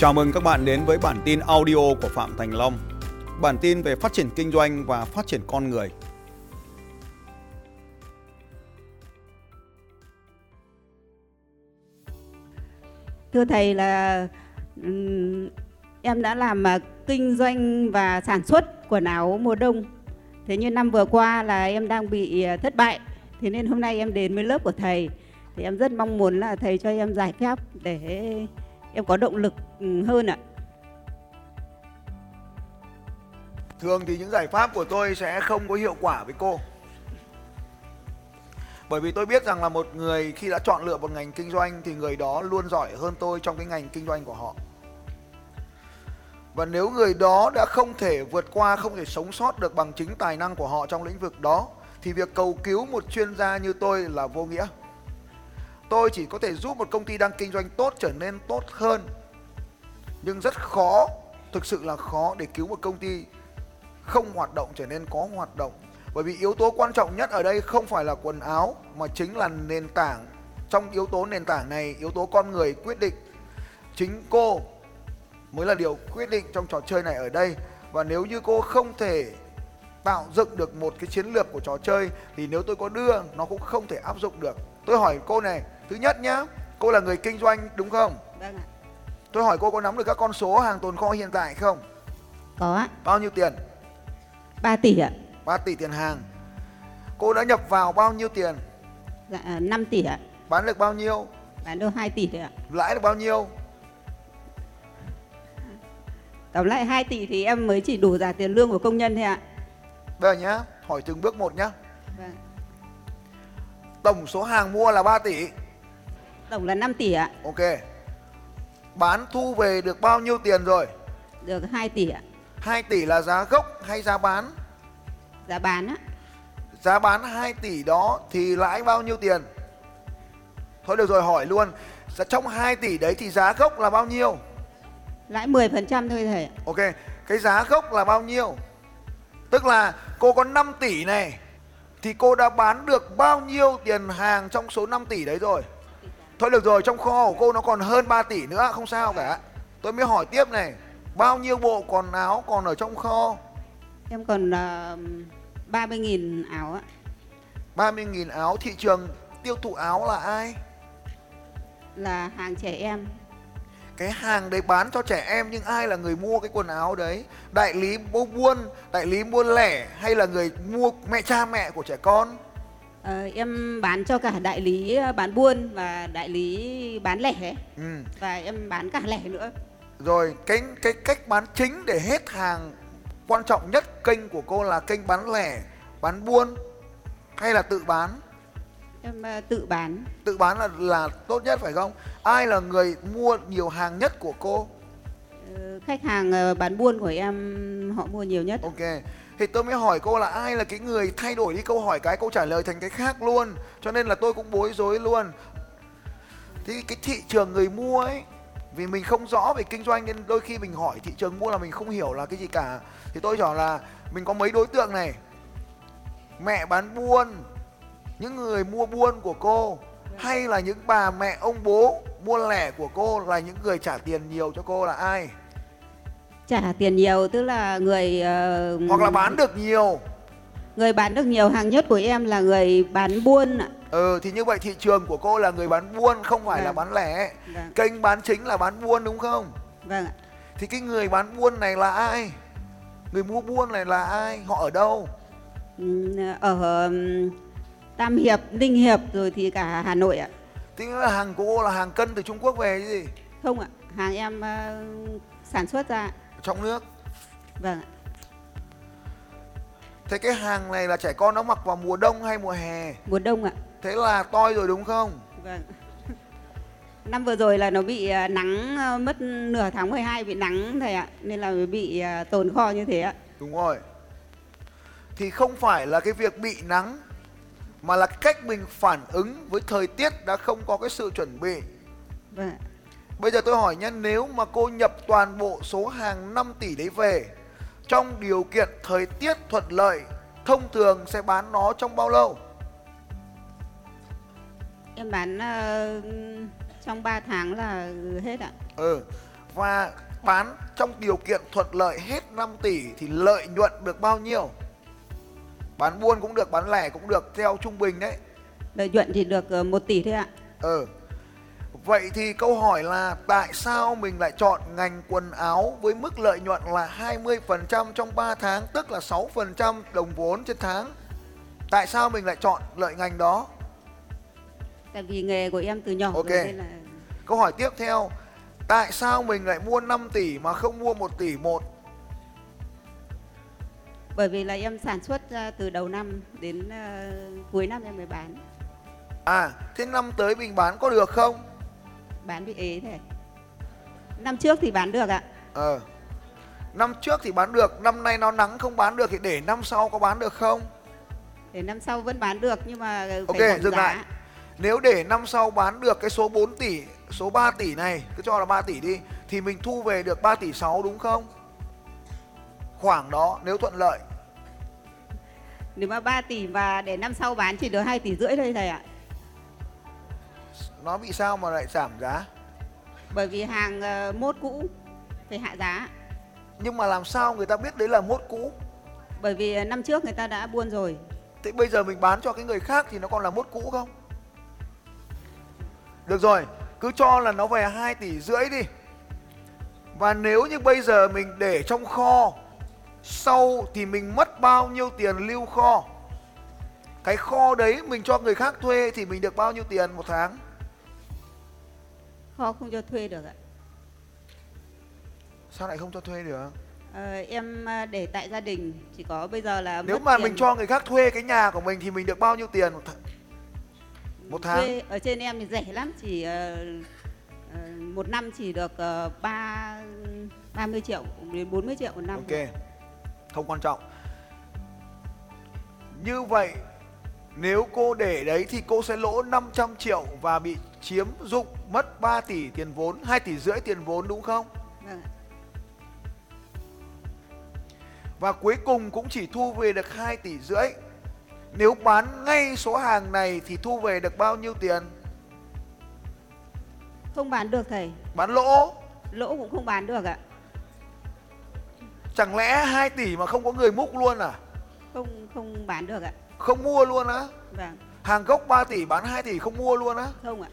Chào mừng các bạn đến với bản tin audio của Phạm Thành Long. Bản tin về phát triển kinh doanh và phát triển con người. Thưa thầy là em đã làm à, kinh doanh và sản xuất quần áo mùa đông. Thế nhưng năm vừa qua là em đang bị à, thất bại. Thế nên hôm nay em đến với lớp của thầy. Thì em rất mong muốn là thầy cho em giải pháp để em có động lực ừ, hơn ạ. Thường thì những giải pháp của tôi sẽ không có hiệu quả với cô. Bởi vì tôi biết rằng là một người khi đã chọn lựa một ngành kinh doanh thì người đó luôn giỏi hơn tôi trong cái ngành kinh doanh của họ. Và nếu người đó đã không thể vượt qua, không thể sống sót được bằng chính tài năng của họ trong lĩnh vực đó thì việc cầu cứu một chuyên gia như tôi là vô nghĩa. Tôi chỉ có thể giúp một công ty đang kinh doanh tốt trở nên tốt hơn. Nhưng rất khó, thực sự là khó để cứu một công ty không hoạt động trở nên có hoạt động. Bởi vì yếu tố quan trọng nhất ở đây không phải là quần áo mà chính là nền tảng. Trong yếu tố nền tảng này yếu tố con người quyết định. Chính cô mới là điều quyết định trong trò chơi này ở đây. Và nếu như cô không thể tạo dựng được một cái chiến lược của trò chơi thì nếu tôi có đưa nó cũng không thể áp dụng được tôi hỏi cô này thứ nhất nhá cô là người kinh doanh đúng không Vâng ạ. tôi hỏi cô có nắm được các con số hàng tồn kho hiện tại không Có ạ. bao nhiêu tiền 3 tỷ ạ. 3 tỷ tiền hàng Cô đã nhập vào bao nhiêu tiền Dạ 5 tỷ ạ. Bán được bao nhiêu Bán được 2 tỷ ạ. Lãi được bao nhiêu Tổng lại 2 tỷ thì em mới chỉ đủ trả tiền lương của công nhân thôi ạ. Bây giờ nhá Hỏi từng bước một nhá Vâng. Tổng số hàng mua là 3 tỷ. Tổng là 5 tỷ ạ. Ok. Bán thu về được bao nhiêu tiền rồi? Được 2 tỷ ạ. 2 tỷ là giá gốc hay giá bán? Giá bán á. Giá bán 2 tỷ đó thì lãi bao nhiêu tiền? Thôi được rồi hỏi luôn. Trong 2 tỷ đấy thì giá gốc là bao nhiêu? Lãi 10% thôi thầy ạ. Ok. Cái giá gốc là bao nhiêu? Tức là cô có 5 tỷ này Thì cô đã bán được bao nhiêu tiền hàng trong số 5 tỷ đấy rồi Thôi được rồi trong kho của cô nó còn hơn 3 tỷ nữa Không sao cả Tôi mới hỏi tiếp này Bao nhiêu bộ quần áo còn ở trong kho Em còn uh, 30.000 áo ạ. 30.000 áo Thị trường tiêu thụ áo là ai Là hàng trẻ em. Cái hàng đấy bán cho trẻ em Nhưng ai là người mua cái quần áo đấy Đại lý buôn Đại lý buôn lẻ Hay là người mua mẹ cha mẹ của trẻ con Ờ, em bán cho cả đại lý ờ, bán buôn và đại lý bán lẻ Ừ và em bán cả lẻ nữa. Rồi cái cái cách bán chính để hết hàng quan trọng nhất kênh của cô là kênh bán lẻ, bán buôn hay là tự bán? Em ờ, tự bán. Tự bán là là tốt nhất phải không? Ai là người mua nhiều hàng nhất của cô? Ờ, khách hàng ờ, bán buôn của em họ mua nhiều nhất. Ok. Thì tôi mới hỏi cô là ai là cái người thay đổi đi câu hỏi cái câu trả lời thành cái khác luôn. Cho nên là tôi cũng bối rối luôn. Thì cái thị trường người mua ấy vì mình không rõ về kinh doanh nên đôi khi mình hỏi thị trường mua là mình không hiểu là cái gì cả. Thì tôi hỏi là mình có mấy đối tượng này. Mẹ bán buôn, những người mua buôn của cô hay là những bà mẹ ông bố mua lẻ của cô là những người trả tiền nhiều cho cô là ai? Trả tiền nhiều tức là người ờ, Hoặc là bán được nhiều người bán được nhiều hàng nhất của em là người bán buôn ạ. Ừ thì như vậy thị trường của cô là người bán buôn không phải là Vâng. bán lẻ. Vâng. Kênh bán chính là bán buôn đúng không? Vâng ạ. Thì cái người bán buôn này là ai? Người mua buôn này là ai? Họ ở đâu? Ừ, Ở Tam Hiệp, Ninh Hiệp rồi thì cả Hà Nội ạ. Thì là hàng của cô là hàng cân từ Trung Quốc về chứ gì? Không ạ, hàng em ờ, sản xuất ra. Trong nước. Vâng ạ. Thế cái hàng này là trẻ con nó mặc vào mùa đông hay mùa hè? Mùa đông ạ. Thế là toi rồi đúng không? Vâng. Năm vừa rồi là nó bị à, nắng à, mất nửa tháng 12 bị nắng thầy ạ, nên là bị tồn kho như thế ạ. Đúng rồi. Thì không phải là cái việc bị nắng mà là cách mình phản ứng với thời tiết đã không có cái sự chuẩn bị. Vâng. Bây giờ tôi hỏi nhé, nếu mà cô nhập toàn bộ số hàng 5 tỷ đấy về trong điều kiện thời tiết thuận lợi, thông thường sẽ bán nó trong bao lâu? Em bán ờ, trong 3 tháng là hết ạ. Ừ. và bán trong điều kiện thuận lợi hết 5 tỷ thì lợi nhuận được bao nhiêu? Bán buôn cũng được, bán lẻ cũng được theo trung bình đấy. Lợi nhuận thì được ờ, 1 tỷ thôi ạ. Ừ. Vậy thì câu hỏi là tại sao mình lại chọn ngành quần áo với mức lợi nhuận là 20% trong 3 tháng tức là 6% đồng vốn trên tháng? Tại sao mình lại chọn lợi ngành đó? Tại vì nghề của em từ nhỏ Ok. nên là Câu hỏi tiếp theo, tại sao mình lại mua 5 tỷ mà không mua 1 tỷ một? Bởi vì là em sản xuất ra từ đầu năm đến ờ, cuối năm em mới bán. À, thế năm tới mình bán có được không? Bán bị ế thế. Năm trước thì bán được ạ. Ờ. Năm trước thì bán được, năm nay nó nắng không bán được thì để năm sau có bán được không? Để năm sau vẫn bán được nhưng mà phải Ok, dừng giá. lại. Nếu để năm sau bán được cái số 4 tỷ, số 3 tỷ này, cứ cho là 3 tỷ đi thì mình thu về được 3 tỷ 6 đúng không? Khoảng đó nếu thuận lợi. Nếu mà 3 tỷ và để năm sau bán chỉ được 2 tỷ rưỡi thôi thầy ạ. Nó bị sao mà lại giảm giá? Bởi vì hàng ờ, mốt cũ phải hạ giá. Nhưng mà làm sao người ta biết đấy là mốt cũ? Bởi vì ờ, năm trước người ta đã buôn rồi. Thế bây giờ mình bán cho cái người khác thì nó còn là mốt cũ không? Được rồi, cứ cho là nó về 2 tỷ rưỡi đi. Và nếu như bây giờ mình để trong kho sau thì mình mất bao nhiêu tiền lưu kho? Cái kho đấy mình cho người khác thuê thì mình được bao nhiêu tiền một tháng? Kho không cho thuê được ạ. Sao lại không cho thuê được? Ờ, em ờ, để tại gia đình chỉ có bây giờ là Nếu mất mà tiền mình cho người khác thuê cái nhà của mình thì mình được bao nhiêu tiền một, th- một tháng? thuê ở trên em thì rẻ lắm chỉ ờ, ờ, một năm chỉ được uh, 3 30 triệu đến 40 triệu một năm. Ok, không quan trọng. Như vậy, nếu cô để đấy thì cô sẽ lỗ 500 triệu và bị chiếm dụng mất 3 tỷ tiền vốn, 2 tỷ rưỡi tiền vốn đúng không? Vâng. Và cuối cùng cũng chỉ thu về được 2 tỷ rưỡi. Nếu bán ngay số hàng này thì thu về được bao nhiêu tiền? Không bán được thầy. Bán lỗ. Lỗ cũng không bán được ạ. Chẳng lẽ 2 tỷ mà không có người múc luôn à? Không không bán được ạ. Không mua luôn á? Vâng, Hàng gốc 3 tỷ bán 2 tỷ không mua luôn á? không ạ.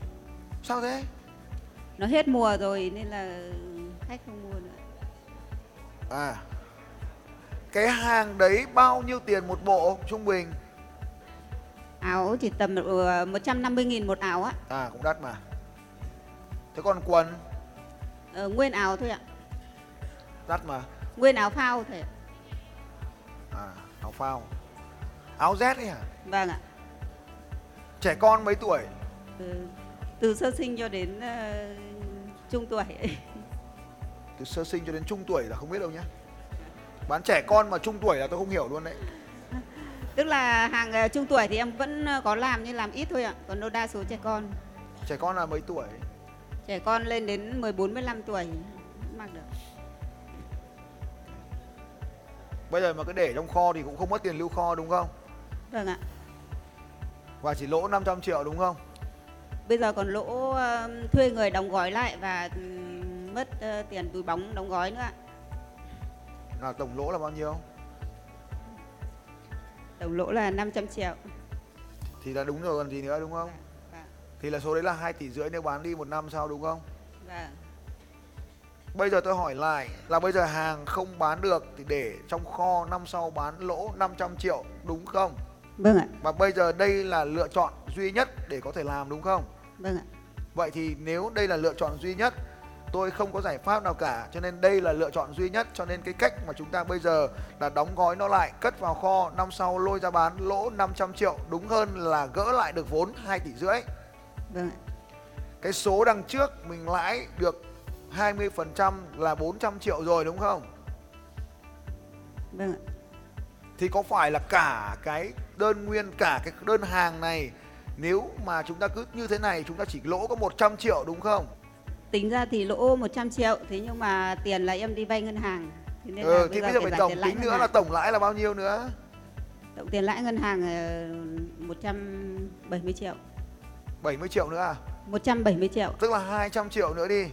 Sao thế? Nó hết mùa rồi nên là khách không mua nữa. À Cái hàng đấy bao nhiêu tiền một bộ trung bình? Áo chỉ tầm ờ, 150.000 một áo á. À cũng đắt mà Thế còn quần Ờ, nguyên áo thôi ạ. đắt mà Nguyên áo phao thầy. À áo phao Áo Z ấy hả? Vâng ạ. Trẻ con mấy tuổi? Từ, từ sơ sinh cho đến ờ, trung tuổi. Từ sơ sinh cho đến trung tuổi là không biết đâu nhá Bán trẻ con mà trung tuổi là tôi không hiểu luôn đấy Tức là hàng ờ, trung tuổi thì em vẫn ờ, có làm nhưng làm ít thôi ạ. Còn đâu đa số trẻ con. Trẻ con là mấy tuổi? Trẻ con lên đến 14 15 tuổi mặc được. Bây giờ mà cứ để trong kho thì cũng không mất tiền lưu kho đúng không? Vâng ạ. Và chỉ lỗ 500 triệu đúng không? Bây giờ còn lỗ ờ, thuê người đóng gói lại và ừm, mất ờ, tiền túi bóng đóng gói nữa ạ. Là tổng lỗ là bao nhiêu? Tổng lỗ là 500 triệu. Thì là đúng rồi còn gì nữa đúng không? Vâng. Thì là số đấy là 2 tỷ rưỡi nếu bán đi một năm sau đúng không? Vâng. Bây giờ tôi hỏi lại là bây giờ hàng không bán được thì để trong kho năm sau bán lỗ 500 triệu đúng không? Vâng ạ. Và bây giờ đây là lựa chọn duy nhất để có thể làm đúng không? Vâng ạ. Vậy thì nếu đây là lựa chọn duy nhất tôi không có giải pháp nào cả cho nên đây là lựa chọn duy nhất cho nên cái cách mà chúng ta bây giờ là đóng gói nó lại cất vào kho năm sau lôi ra bán lỗ 500 triệu đúng hơn là gỡ lại được vốn 2 tỷ rưỡi Vâng ạ. cái số đằng trước mình lãi được 20% là 400 triệu rồi đúng không Vâng ạ. thì có phải là cả cái đơn nguyên cả cái đơn hàng này nếu mà chúng ta cứ như thế này chúng ta chỉ lỗ có 100 triệu đúng không Tính ra thì lỗ 100 triệu thế nhưng mà tiền là em đi vay ngân hàng. Thế nên là ừ, thì bây giờ phải tổng tính nữa hàng. là tổng lãi là bao nhiêu nữa Tổng tiền lãi ngân hàng ờ, 170 triệu. 70 triệu nữa à 170 triệu. tức là 200 triệu nữa đi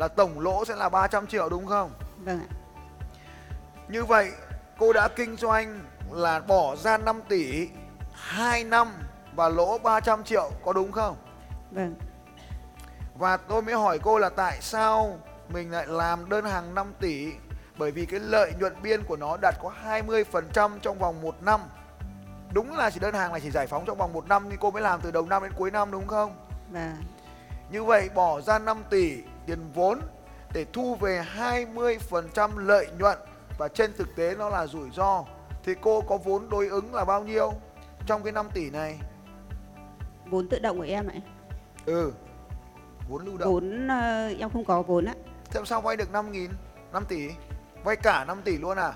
là tổng lỗ sẽ là 300 triệu đúng không? Vâng ạ. Như vậy cô đã kinh doanh là bỏ ra 5 tỷ 2 năm và lỗ 300 triệu có đúng không? Vâng. Và tôi mới hỏi cô là tại sao mình lại làm đơn hàng 5 tỷ bởi vì cái lợi nhuận biên của nó đạt có 20% trong vòng 1 năm. Đúng là chỉ đơn hàng này chỉ giải phóng trong vòng 1 năm nhưng cô mới làm từ đầu năm đến cuối năm đúng không? Vâng. Như vậy bỏ ra 5 tỷ tiền vốn để thu về 20% lợi nhuận và trên thực tế nó là rủi ro thì cô có vốn đối ứng là bao nhiêu trong cái 5 tỷ này? Vốn tự động của em ạ. Ừ. Vốn lưu động. Vốn ờ, em không có vốn ạ. Thế sao vay được 5 nghìn 5 tỷ? Vay cả 5 tỷ luôn à?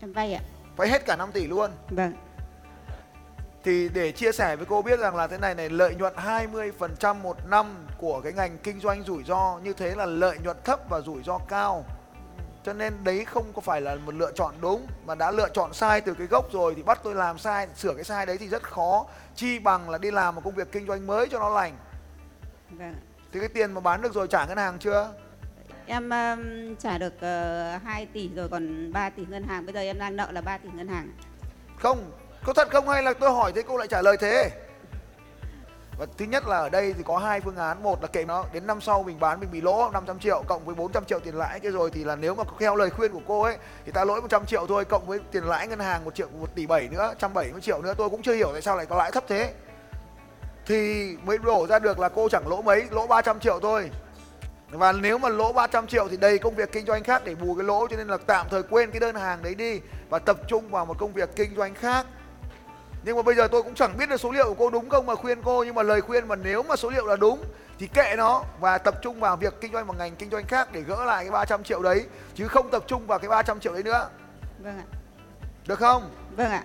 Em vay ạ. Vay hết cả 5 tỷ luôn. Vâng. Thì để chia sẻ với cô biết rằng là thế này này lợi nhuận 20% một năm của cái ngành kinh doanh rủi ro như thế là lợi nhuận thấp và rủi ro cao. Cho nên đấy không có phải là một lựa chọn đúng mà đã lựa chọn sai từ cái gốc rồi thì bắt tôi làm sai, sửa cái sai đấy thì rất khó. Chi bằng là đi làm một công việc kinh doanh mới cho nó lành. Vâng. Thì cái tiền mà bán được rồi trả ngân hàng chưa? Em um, trả được uh, 2 tỷ rồi còn 3 tỷ ngân hàng. Bây giờ em đang nợ là 3 tỷ ngân hàng. Không, có thật không hay là tôi hỏi thế cô lại trả lời thế? Và thứ nhất là ở đây thì có hai phương án. Một là kệ nó, đến năm sau mình bán, mình bị lỗ 500 triệu cộng với 400 triệu tiền lãi. Cái rồi thì là nếu mà theo lời khuyên của cô ấy, thì ta lỗi 100 triệu thôi, cộng với tiền lãi ngân hàng 1 triệu 1 tỷ 7 nữa 170 triệu nữa. Tôi cũng chưa hiểu tại sao lại có lãi thấp thế. Thì mới đổ ra được là cô chẳng lỗ mấy, lỗ 300 triệu thôi. Và nếu mà lỗ 300 triệu thì đầy công việc kinh doanh khác để bù cái lỗ. Cho nên là tạm thời quên cái đơn hàng đấy đi và tập trung vào một công việc kinh doanh khác nhưng mà bây giờ tôi cũng chẳng biết được số liệu của cô đúng không mà khuyên cô nhưng mà lời khuyên mà nếu mà số liệu là đúng thì kệ nó và tập trung vào việc kinh doanh một ngành kinh doanh khác để gỡ lại cái 300 triệu đấy chứ không tập trung vào cái 300 triệu đấy nữa Vâng ạ. được không Vâng ạ.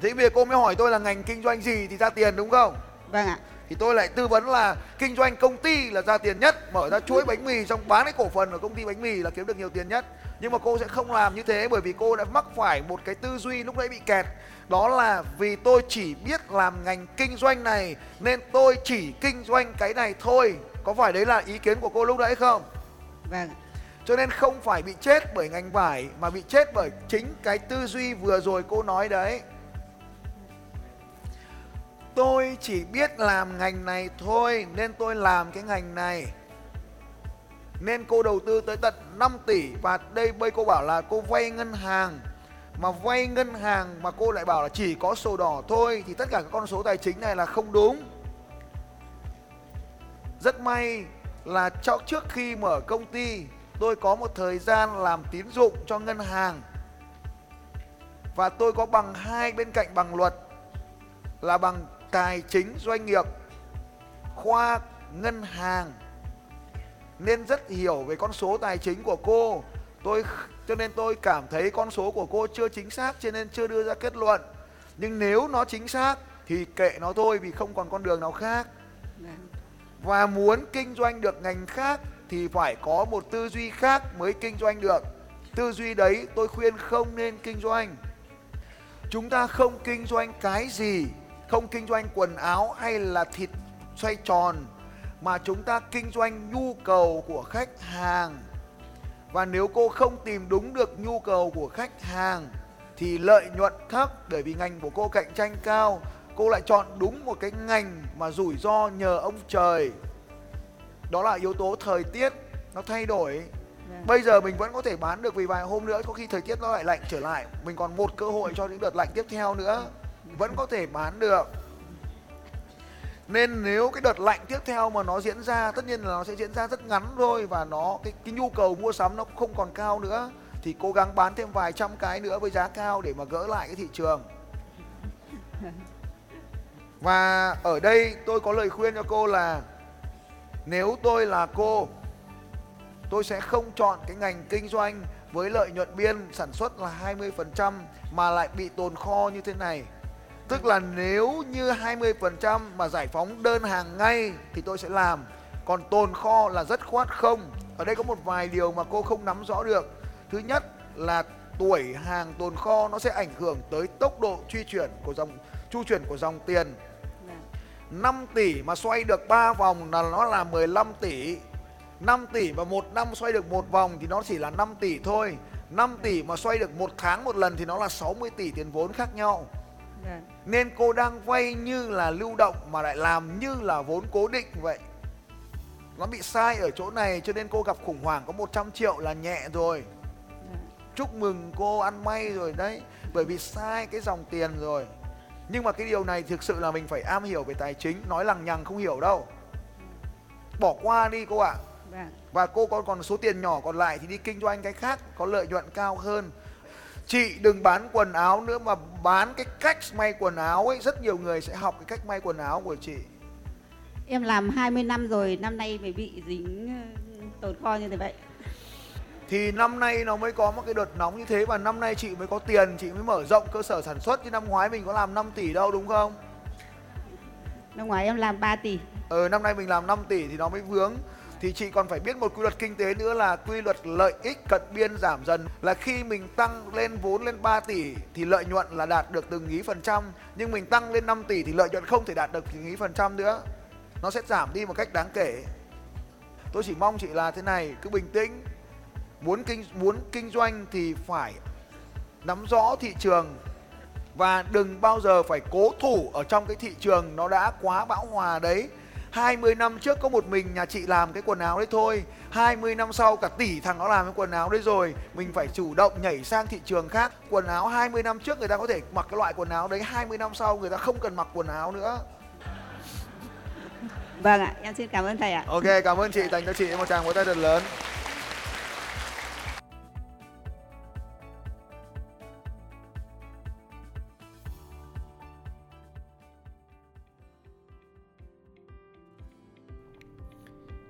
thế bây giờ cô mới hỏi tôi là ngành kinh doanh gì thì ra tiền đúng không Vâng ạ. thì tôi lại tư vấn là kinh doanh công ty là ra tiền nhất mở ra chuỗi bánh mì xong bán cái cổ phần ở công ty bánh mì là kiếm được nhiều tiền nhất nhưng mà cô sẽ không làm như thế bởi vì cô đã mắc phải một cái tư duy lúc nãy bị kẹt đó là vì tôi chỉ biết làm ngành kinh doanh này nên tôi chỉ kinh doanh cái này thôi. Có phải đấy là ý kiến của cô lúc nãy không? Vâng. Cho nên không phải bị chết bởi ngành vải mà bị chết bởi chính cái tư duy vừa rồi cô nói đấy. Tôi chỉ biết làm ngành này thôi nên tôi làm cái ngành này. Nên cô đầu tư tới tận 5 tỷ và đây bây cô bảo là cô vay ngân hàng mà vay ngân hàng mà cô lại bảo là chỉ có sổ đỏ thôi, thì tất cả các con số tài chính này là không đúng. Rất may là cho, trước khi mở công ty, tôi có một thời gian làm tín dụng cho ngân hàng. Và tôi có bằng hai bên cạnh bằng luật là bằng tài chính doanh nghiệp, khoa ngân hàng. Nên rất hiểu về con số tài chính của cô tôi cho nên tôi cảm thấy con số của cô chưa chính xác cho nên chưa đưa ra kết luận. Nhưng nếu nó chính xác thì kệ nó thôi vì không còn con đường nào khác. Vâng. và muốn kinh doanh được ngành khác thì phải có một tư duy khác mới kinh doanh được. Tư duy đấy tôi khuyên không nên kinh doanh. Chúng ta không kinh doanh cái gì không kinh doanh quần áo hay là thịt xoay tròn mà chúng ta kinh doanh nhu cầu của khách hàng và nếu cô không tìm đúng được nhu cầu của khách hàng thì lợi nhuận thấp bởi vì ngành của cô cạnh tranh cao cô lại chọn đúng một cái ngành mà rủi ro nhờ ông trời. Đó là yếu tố thời tiết nó thay đổi. Vâng. bây giờ mình vẫn có thể bán được vì vài hôm nữa có khi thời tiết nó lại lạnh trở lại. Mình còn một cơ hội cho những đợt lạnh tiếp theo nữa. Vẫn có thể bán được nên nếu cái đợt lạnh tiếp theo mà nó diễn ra tất nhiên là nó sẽ diễn ra rất ngắn thôi và nó cái, cái nhu cầu mua sắm nó không còn cao nữa thì cố gắng bán thêm vài trăm cái nữa với giá cao để mà gỡ lại cái thị trường và ở đây tôi có lời khuyên cho cô là nếu tôi là cô tôi sẽ không chọn cái ngành kinh doanh với lợi nhuận biên sản xuất là 20% mà lại bị tồn kho như thế này. Tức là nếu như 20% mà giải phóng đơn hàng ngay thì tôi sẽ làm. Còn tồn kho là rất khoát không. Ở đây có một vài điều mà cô không nắm rõ được. Thứ nhất là tuổi hàng tồn kho nó sẽ ảnh hưởng tới tốc độ truy chuyển của dòng chu chuyển của dòng tiền. Vâng. 5 tỷ mà xoay được 3 vòng là nó là 15 tỷ 5 tỷ mà một năm xoay được một vòng thì nó chỉ là 5 tỷ thôi 5 tỷ mà xoay được một tháng một lần thì nó là 60 tỷ tiền vốn khác nhau. Nên cô đang vay như là lưu động mà lại làm như là vốn cố định vậy. Nó bị sai ở chỗ này cho nên cô gặp khủng hoảng có 100 triệu là nhẹ rồi. Chúc mừng cô ăn may rồi đấy. Bởi vì sai cái dòng tiền rồi. Nhưng mà cái điều này thực sự là mình phải am hiểu về tài chính. Nói lằng nhằng không hiểu đâu. Bỏ qua đi cô ạ. Vâng. và cô còn còn số tiền nhỏ còn lại thì đi kinh doanh cái khác có lợi nhuận cao hơn chị đừng bán quần áo nữa mà bán cái cách may quần áo ấy rất nhiều người sẽ học cái cách may quần áo của chị Em làm 20 năm rồi, năm nay mới bị dính ờ, tồn kho như thế vậy. thì năm nay nó mới có một cái đợt nóng như thế và năm nay chị mới có tiền chị mới mở rộng cơ sở sản xuất chứ năm ngoái mình có làm 5 tỷ đâu đúng không Năm ngoái em làm 3 tỷ. ờ năm nay mình làm 5 tỷ thì nó mới vướng thì chị còn phải biết một quy luật kinh tế nữa là quy luật lợi ích cận biên giảm dần. Là khi mình tăng lên vốn lên 3 tỷ thì lợi nhuận là đạt được từng ý phần trăm. Nhưng mình tăng lên 5 tỷ thì lợi nhuận không thể đạt được từng ý phần trăm nữa. Nó sẽ giảm đi một cách đáng kể. Tôi chỉ mong chị là thế này, cứ bình tĩnh. Muốn kinh muốn kinh doanh thì phải nắm rõ thị trường. Và đừng bao giờ phải cố thủ ở trong cái thị trường nó đã quá bão hòa đấy. 20 năm trước có một mình nhà chị làm cái quần áo đấy thôi. 20 năm sau cả tỷ thằng nó làm cái quần áo đấy rồi. Mình phải chủ động nhảy sang thị trường khác. Quần áo 20 năm trước người ta có thể mặc cái loại quần áo đấy. 20 năm sau người ta không cần mặc quần áo nữa. Vâng ạ, em xin cảm ơn thầy ạ. Ok cảm ơn chị. Dành cho chị một tràng vỗ tay thật lớn